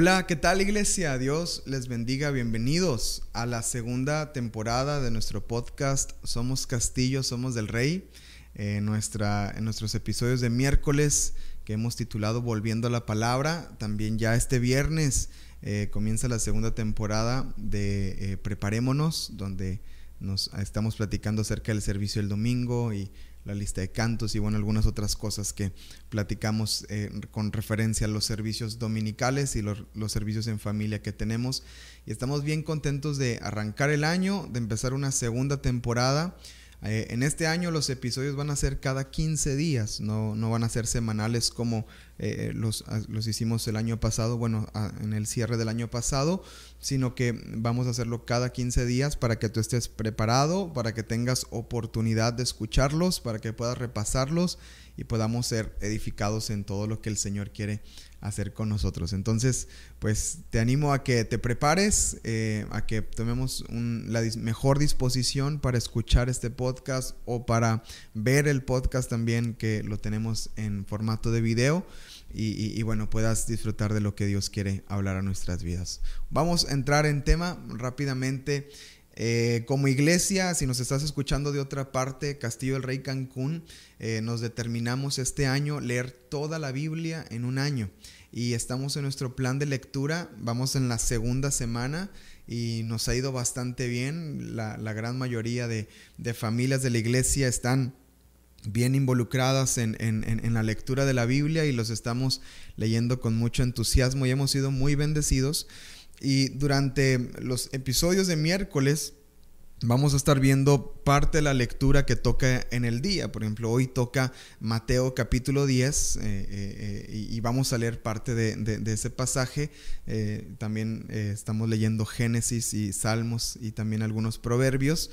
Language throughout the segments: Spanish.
Hola, ¿qué tal iglesia? Dios les bendiga. Bienvenidos a la segunda temporada de nuestro podcast Somos Castillo, Somos del Rey. Nuestra, en nuestros episodios de miércoles que hemos titulado Volviendo a la Palabra. También ya este viernes eh, comienza la segunda temporada de eh, Preparémonos, donde nos estamos platicando acerca del servicio el domingo y la lista de cantos y bueno, algunas otras cosas que platicamos eh, con referencia a los servicios dominicales y los, los, servicios en familia que tenemos. Y estamos bien contentos de arrancar el año, de empezar una segunda temporada. Eh, en este año los episodios van a ser cada 15 días, no, no van a ser semanales como eh, los, los, hicimos el año pasado, bueno, en el cierre del año pasado, sino que vamos a hacerlo cada 15 días para que tú estés preparado, para que tengas oportunidad de escucharlos, para que puedas repasarlos y podamos ser edificados en todo lo que el Señor quiere hacer con nosotros. Entonces, pues te animo a que te prepares, eh, a que tomemos la mejor disposición para escuchar este podcast o para ver el podcast también que lo tenemos en formato de video. Y, bueno, puedas disfrutar de lo que Dios quiere hablar a nuestras vidas. Vamos a entrar en tema rápidamente. Eh, como iglesia, si nos estás escuchando de otra parte, Castillo del Rey Cancún, eh, nos determinamos este año leer toda la Biblia en un año y estamos en nuestro plan de lectura, vamos en la segunda semana y nos ha ido bastante bien, la, gran mayoría de, familias de la iglesia están bien involucradas en, en, la lectura de la Biblia y los estamos leyendo con mucho entusiasmo y hemos sido muy bendecidos. Y durante los episodios de miércoles vamos a estar viendo parte de la lectura que toca en el día. Por ejemplo, hoy toca Mateo capítulo 10 eh, eh, eh, y, vamos a leer parte de, ese pasaje. también estamos leyendo Génesis y Salmos y también algunos proverbios,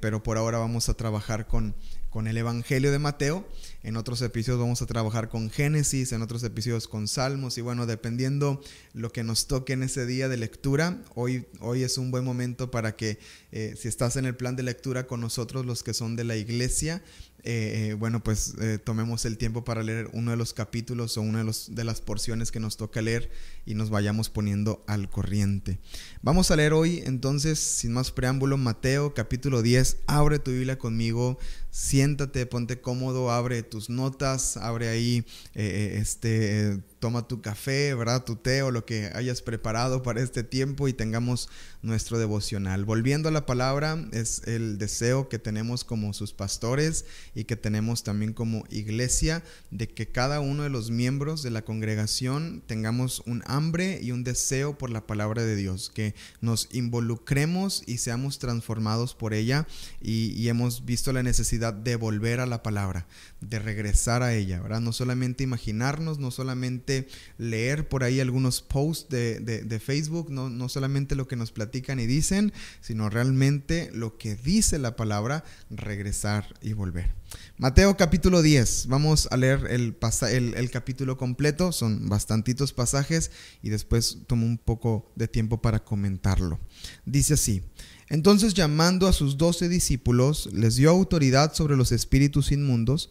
pero por ahora vamos a trabajar con con el Evangelio de Mateo. En otros episodios vamos a trabajar con Génesis, en otros episodios con Salmos y bueno, dependiendo lo que nos toque en ese día de lectura, hoy, hoy es un buen momento para que eh, si estás en el plan de lectura con nosotros, los que son de la iglesia, eh, eh, bueno, pues tomemos el tiempo para leer uno de los capítulos o una de, los, de las porciones que nos toca leer y nos vayamos poniendo al corriente. Vamos a leer hoy entonces, sin más preámbulo, Mateo capítulo 10. Abre tu Biblia conmigo, siéntate, ponte cómodo, abre tus notas, abre ahí este toma tu café, ¿verdad? Tu té o lo que hayas preparado para este tiempo y tengamos nuestro devocional. Volviendo a la palabra, es el deseo que tenemos como sus pastores y que tenemos también como iglesia de que cada uno de los miembros de la congregación tengamos un hambre y un deseo por la palabra de Dios, que nos involucremos y seamos transformados por ella y, hemos visto la necesidad de volver a la palabra, de regresar a ella, ¿verdad? No solamente imaginarnos, no solamente leer por ahí algunos posts de, Facebook, no, no, solamente lo que nos platican y dicen, sino realmente lo que dice la palabra, regresar y volver. Mateo capítulo 10, vamos a leer el, el, el capítulo completo, son bastantitos pasajes y después tomo un poco de tiempo para comentarlo. Dice así. Entonces llamando a sus doce discípulos, les dio autoridad sobre los espíritus inmundos,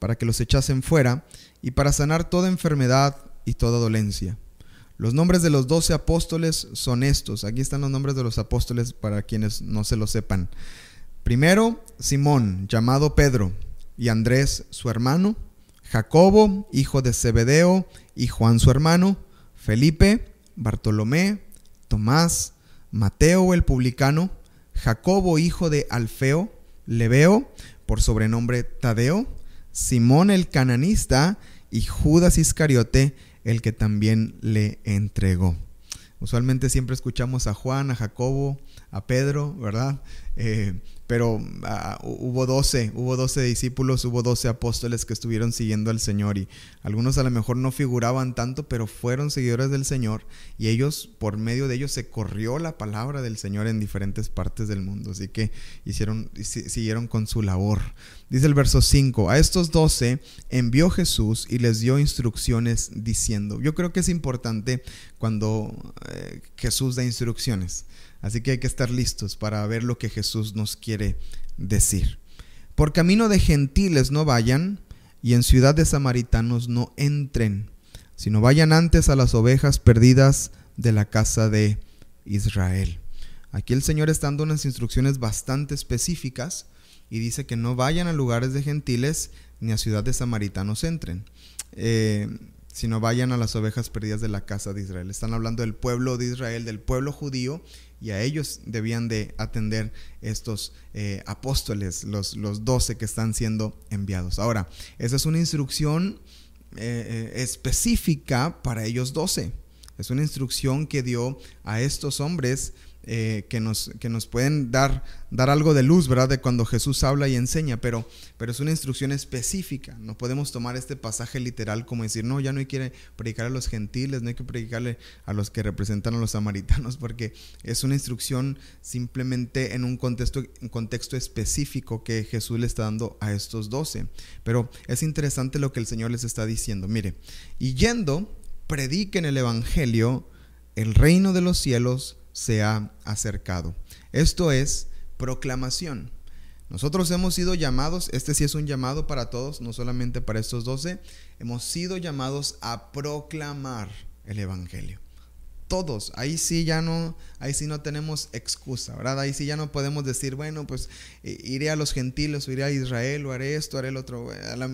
para que los echasen fuera y para sanar toda enfermedad y toda dolencia. Los nombres de los doce apóstoles son estos. Aquí están los nombres de los apóstoles para quienes no se lo sepan. Primero, Simón, llamado Pedro, y Andrés, su hermano, Jacobo, hijo de Zebedeo, y Juan, su hermano, Felipe, Bartolomé, Tomás, Mateo el publicano, Jacobo, hijo de Alfeo, Leveo, por sobrenombre Tadeo, Simón el cananista y Judas Iscariote, el que también le entregó. Usualmente siempre escuchamos a Juan, a Jacobo, a Pedro, ¿verdad? Eh, pero ah, hubo 12, hubo 12 discípulos, hubo 12 apóstoles que estuvieron siguiendo al Señor y algunos a lo mejor no figuraban tanto, pero fueron seguidores del Señor y ellos, por medio de ellos, se corrió la palabra del Señor en diferentes partes del mundo, así que hicieron, siguieron con su labor. Dice el verso 5, a estos 12 envió Jesús y les dio instrucciones diciendo, yo creo que es importante cuando eh, Jesús da instrucciones. Así que hay que estar listos para ver lo que Jesús nos quiere decir. Por camino de gentiles no vayan y en ciudad de samaritanos no entren, sino vayan antes a las ovejas perdidas de la casa de Israel. Aquí el Señor está dando unas instrucciones bastante específicas y dice que no vayan a lugares de gentiles ni a ciudades samaritanos entren, eh, sino vayan a las ovejas perdidas de la casa de Israel. Están hablando del pueblo de Israel, del pueblo judío, y a ellos debían de atender estos eh, apóstoles, los, los doce que están siendo enviados. Ahora, esa es una instrucción eh, específica para ellos doce. Es una instrucción que dio a estos hombres eh, que, nos, que nos pueden dar, dar algo de luz, ¿verdad? De cuando Jesús habla y enseña, pero, pero es una instrucción específica. No podemos tomar este pasaje literal como decir, no, ya no hay que predicar a los gentiles, no hay que predicarle a los que representan a los samaritanos, porque es una instrucción simplemente en un contexto, un contexto específico que Jesús le está dando a estos doce. Pero es interesante lo que el Señor les está diciendo. Mire, y yendo, prediquen el Evangelio, el reino de los cielos se ha acercado. Esto es proclamación. Nosotros hemos sido llamados, este sí es un llamado para todos, no solamente para estos doce, hemos sido llamados a proclamar el Evangelio todos. Ahí sí ya no, ahí sí no tenemos excusa, ¿verdad? Ahí sí ya no podemos decir, bueno, pues iré a los gentiles o iré a Israel o haré esto, haré el otro.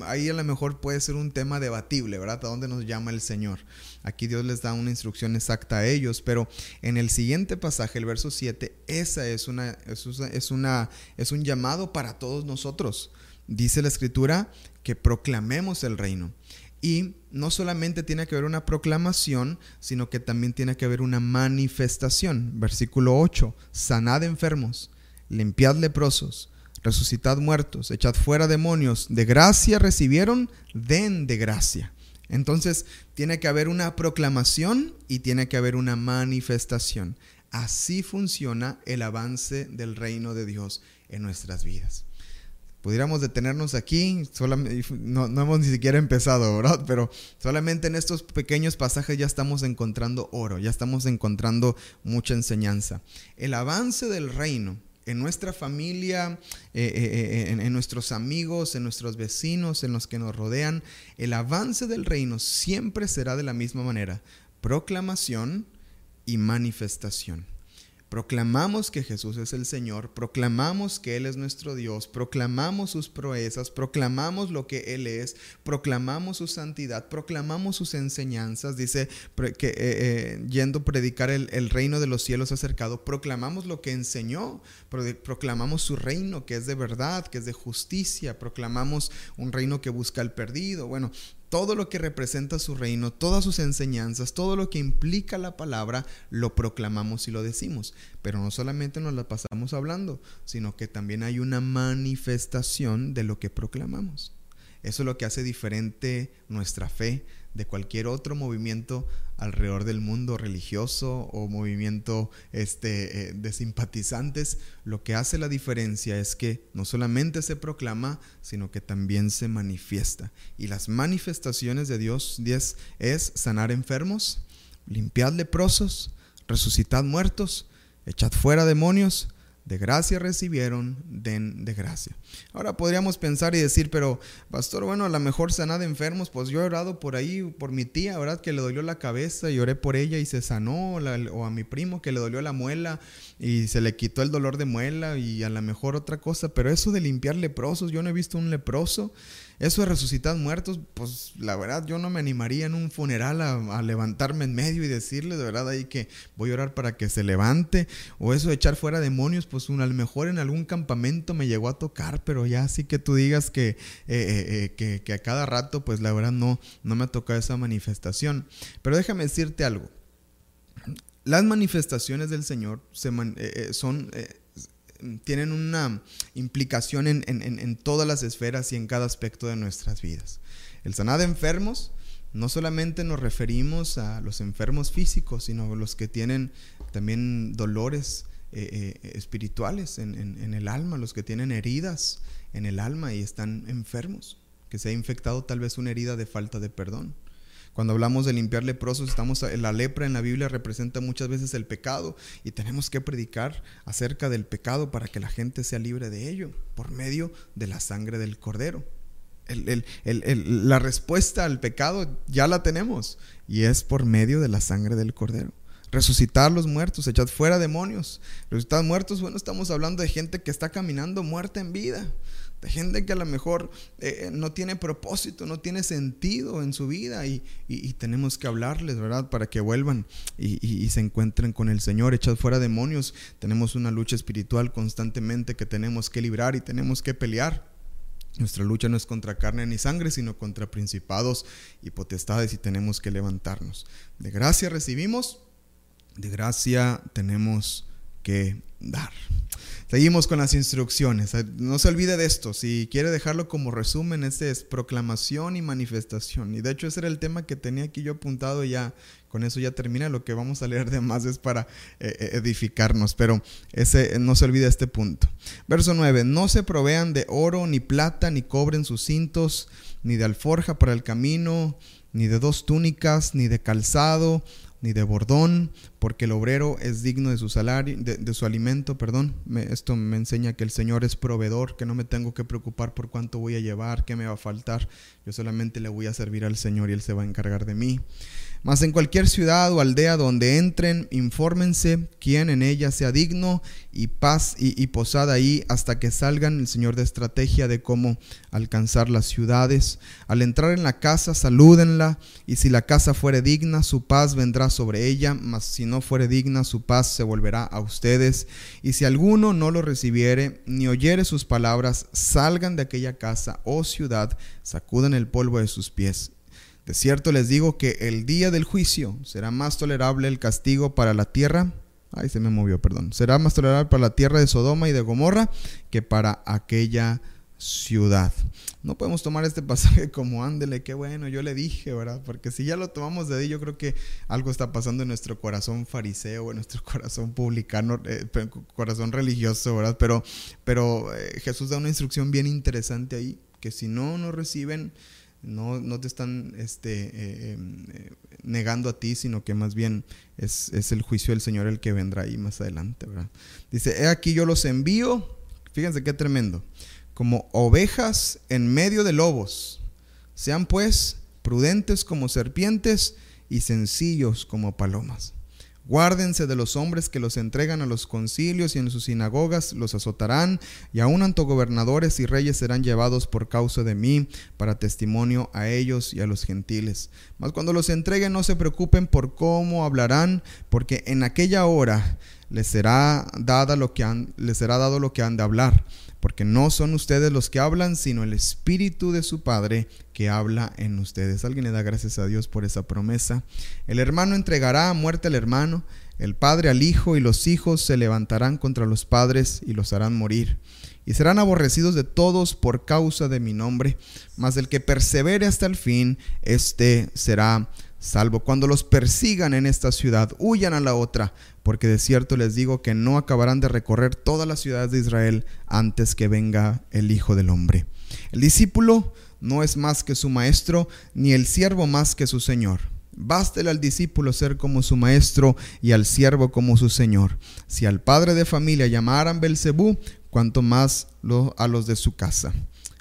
Ahí a lo mejor puede ser un tema debatible, ¿verdad? ¿A dónde nos llama el Señor? Aquí Dios les da una instrucción exacta a ellos, pero en el siguiente pasaje, el verso 7, esa es una, es una, es un llamado para todos nosotros. Dice la escritura que proclamemos el reino. Y no solamente tiene que haber una proclamación, sino que también tiene que haber una manifestación. Versículo 8, sanad enfermos, limpiad leprosos, resucitad muertos, echad fuera demonios, de gracia recibieron, den de gracia. Entonces tiene que haber una proclamación y tiene que haber una manifestación. Así funciona el avance del reino de Dios en nuestras vidas pudiéramos detenernos aquí, no, hemos ni siquiera empezado, ¿verdad? Pero solamente en estos pequeños pasajes ya estamos encontrando oro, ya estamos encontrando mucha enseñanza. El avance del reino en nuestra familia, eh, eh, eh, en, nuestros amigos, en nuestros vecinos, en los que nos rodean, el avance del reino siempre será de la misma manera, proclamación y manifestación. Proclamamos que Jesús es el Señor, proclamamos que Él es nuestro Dios, proclamamos sus proezas, proclamamos lo que Él es, proclamamos su santidad, proclamamos sus enseñanzas, dice que eh, eh, yendo a predicar el, reino de los cielos acercado, proclamamos lo que enseñó, proclamamos su reino que es de verdad, que es de justicia, proclamamos un reino que busca al perdido. Bueno, todo lo que representa su reino, todas sus enseñanzas, todo lo que implica la palabra, lo proclamamos y lo decimos. Pero no solamente nos la pasamos hablando, sino que también hay una manifestación de lo que proclamamos. Eso es lo que hace diferente nuestra fe de cualquier otro movimiento alrededor del mundo religioso o movimiento este, eh, de simpatizantes, lo que hace la diferencia es que no solamente se proclama, sino que también se manifiesta. Y las manifestaciones de Dios es sanar enfermos, limpiar leprosos, resucitar muertos, echar fuera demonios, de gracia recibieron, den de gracia. Ahora podríamos pensar y decir, pero pastor, bueno, a lo mejor sanad enfermos, pues yo he orado por ahí, por mi tía, ¿verdad? Que le dolió la cabeza y oré por ella y se sanó, o a mi primo que le dolió la muela y se le quitó el dolor de muela y a lo mejor otra cosa, pero eso de limpiar leprosos, yo no he visto un leproso. Eso de resucitar muertos, pues la verdad yo no me animaría en un funeral a, levantarme en medio y decirle de verdad ahí que voy a orar para que se levante. O eso de echar fuera demonios, pues un, a lo mejor en algún campamento me llegó a tocar, pero ya así que tú digas que, eh, eh, eh, que, a cada rato, pues la verdad no, no me ha tocado esa manifestación. Pero déjame decirte algo. Las manifestaciones del Señor se son tienen una implicación en, todas las esferas y en cada aspecto de nuestras vidas. El sanar de enfermos, no solamente nos referimos a los enfermos físicos, sino a los que tienen también dolores eh, eh, espirituales en, en, el alma, los que tienen heridas en el alma y están enfermos, que se ha infectado tal vez una herida de falta de perdón. Cuando hablamos de limpiar leprosos, estamos la lepra en la Biblia representa muchas veces el pecado y tenemos que predicar acerca del pecado para que la gente sea libre de ello por medio de la sangre del cordero. la respuesta al pecado ya la tenemos y es por medio de la sangre del cordero. Resucitar los muertos, echar fuera demonios. Resucitar muertos, bueno, estamos hablando de gente que está caminando muerta en vida. De gente que a lo mejor eh, no tiene propósito, no tiene sentido en su vida y, tenemos que hablarles, ¿verdad? Para que vuelvan y, se encuentren con el Señor, echad fuera demonios. Tenemos una lucha espiritual constantemente que tenemos que librar y tenemos que pelear. Nuestra lucha no es contra carne ni sangre, sino contra principados y potestades y tenemos que levantarnos. De gracia recibimos, de gracia tenemos que dar. Seguimos con las instrucciones. No se olvide de esto. Si quiere dejarlo como resumen, este es proclamación y manifestación. Y de hecho ese era el tema que tenía aquí yo apuntado y ya con eso ya termina. Lo que vamos a leer de más es para eh, eh, edificarnos. Pero ese, no se olvide este punto. Verso 9. No se provean de oro, ni plata, ni cobre en sus cintos, ni de alforja para el camino, ni de dos túnicas, ni de calzado ni de bordón, porque el obrero es digno de su salario, de, su alimento, perdón. esto me enseña que el Señor es proveedor, que no me tengo que preocupar por cuánto voy a llevar, qué me va a faltar. Yo solamente le voy a servir al Señor y Él se va a encargar de mí. Mas en cualquier ciudad o aldea donde entren, infórmense quién en ella sea digno y paz y, posada ahí hasta que salgan el Señor de estrategia de cómo alcanzar las ciudades. Al entrar en la casa, salúdenla y si la casa fuere digna, su paz vendrá sobre ella, mas si no fuere digna, su paz se volverá a ustedes. Y si alguno no lo recibiere ni oyere sus palabras, salgan de aquella casa o ciudad, sacuden el polvo de sus pies de cierto les digo que el día del juicio será más tolerable el castigo para la tierra. Ay, se me movió, perdón. Será más tolerable para la tierra de Sodoma y de Gomorra que para aquella ciudad. No podemos tomar este pasaje como ándele, qué bueno, yo le dije, ¿verdad? Porque si ya lo tomamos de ahí, yo creo que algo está pasando en nuestro corazón fariseo, en nuestro corazón publicano, eh, corazón religioso, ¿verdad? Pero, pero eh, Jesús da una instrucción bien interesante ahí, que si no nos reciben, no, no te están este, eh, em, eh, negando a ti, sino que más bien es, el juicio del Señor el que vendrá ahí más adelante. Dice, he aquí yo los envío, fíjense qué tremendo, como ovejas en medio de lobos. Sean pues prudentes como serpientes y sencillos como palomas. Guárdense de los hombres que los entregan a los concilios y en sus sinagogas los azotarán, y aun ante gobernadores y reyes serán llevados por causa de mí, para testimonio a ellos y a los gentiles. Mas cuando los entreguen no se preocupen por cómo hablarán, porque en aquella hora les será, dada lo que les será dado lo que han de hablar porque no son ustedes los que hablan, sino el Espíritu de su Padre que habla en ustedes. Alguien le da gracias a Dios por esa promesa. El hermano entregará a muerte al hermano, el padre al hijo, y los hijos se levantarán contra los padres y los harán morir. Y serán aborrecidos de todos por causa de mi nombre, mas el que persevere hasta el fin, éste será salvo. Cuando los persigan en esta ciudad, huyan a la otra, porque de cierto les digo que no acabarán de recorrer todas las ciudades de Israel antes que venga el Hijo del Hombre. El discípulo no es más que su maestro, ni el siervo más que su señor. Bástele al discípulo ser como su maestro y al siervo como su señor. Si al padre de familia llamaran Belcebú, cuanto más a los de su casa.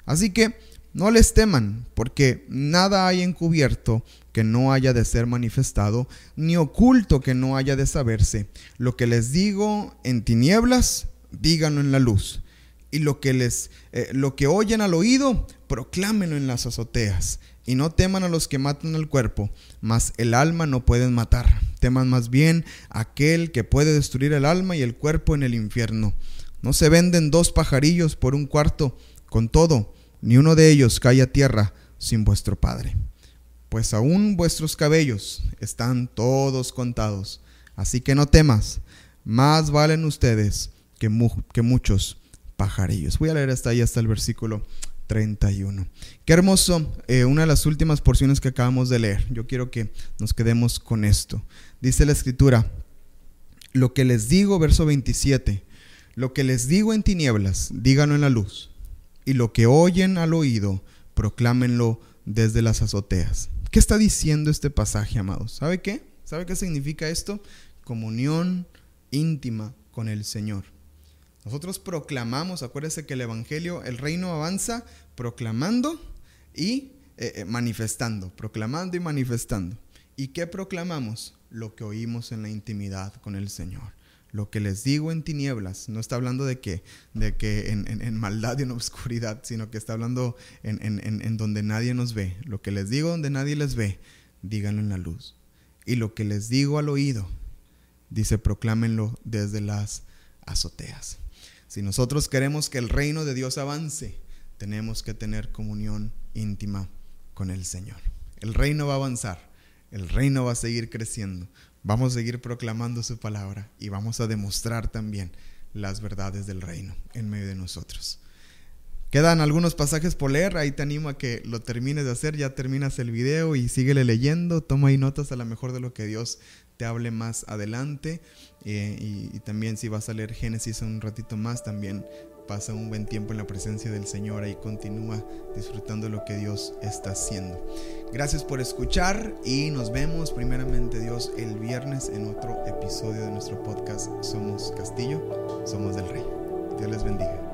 Así que no les teman, porque nada hay encubierto que no haya de ser manifestado, ni oculto que no haya de saberse. Lo que les digo en tinieblas, díganlo en la luz. Y lo que les eh, lo que oyen al oído, proclámenlo en las azoteas. Y no teman a los que matan el cuerpo, mas el alma no pueden matar. Teman más bien aquel que puede destruir el alma y el cuerpo en el infierno. No se venden dos pajarillos por un cuarto, con todo, ni uno de ellos cae a tierra sin vuestro Padre pues aún vuestros cabellos están todos contados. Así que no temas, más valen ustedes que, muchos pajarillos. Voy a leer hasta ahí, hasta el versículo 31. Qué hermoso, eh, una de las últimas porciones que acabamos de leer. Yo quiero que nos quedemos con esto. Dice la escritura, lo que les digo, verso 27, lo que les digo en tinieblas, díganlo en la luz, y lo que oyen al oído, proclámenlo desde las azoteas. ¿Qué está diciendo este pasaje, amados? ¿Sabe qué? ¿Sabe qué significa esto? Comunión íntima con el Señor. Nosotros proclamamos, acuérdese que el Evangelio, el reino avanza proclamando y eh, eh, manifestando, proclamando y manifestando. ¿Y qué proclamamos? Lo que oímos en la intimidad con el Señor. Lo que les digo en tinieblas, no está hablando de que, de que en, maldad y en oscuridad, sino que está hablando en, en, donde nadie nos ve. Lo que les digo donde nadie les ve, díganlo en la luz. Y lo que les digo al oído, dice, proclámenlo desde las azoteas. Si nosotros queremos que el reino de Dios avance, tenemos que tener comunión íntima con el Señor. El reino va a avanzar, el reino va a seguir creciendo, vamos a seguir proclamando su palabra y vamos a demostrar también las verdades del reino en medio de nosotros. Quedan algunos pasajes por leer, ahí te animo a que lo termines de hacer, ya terminas el video y síguele leyendo, toma ahí notas a lo mejor de lo que Dios te hable más adelante eh, y, y, también si vas a leer Génesis un ratito más, también pasa un buen tiempo en la presencia del Señor y continúa disfrutando lo que Dios está haciendo. Gracias por escuchar y nos vemos primeramente Dios el viernes en otro episodio de nuestro podcast Somos Castillo, Somos del Rey. Dios les bendiga.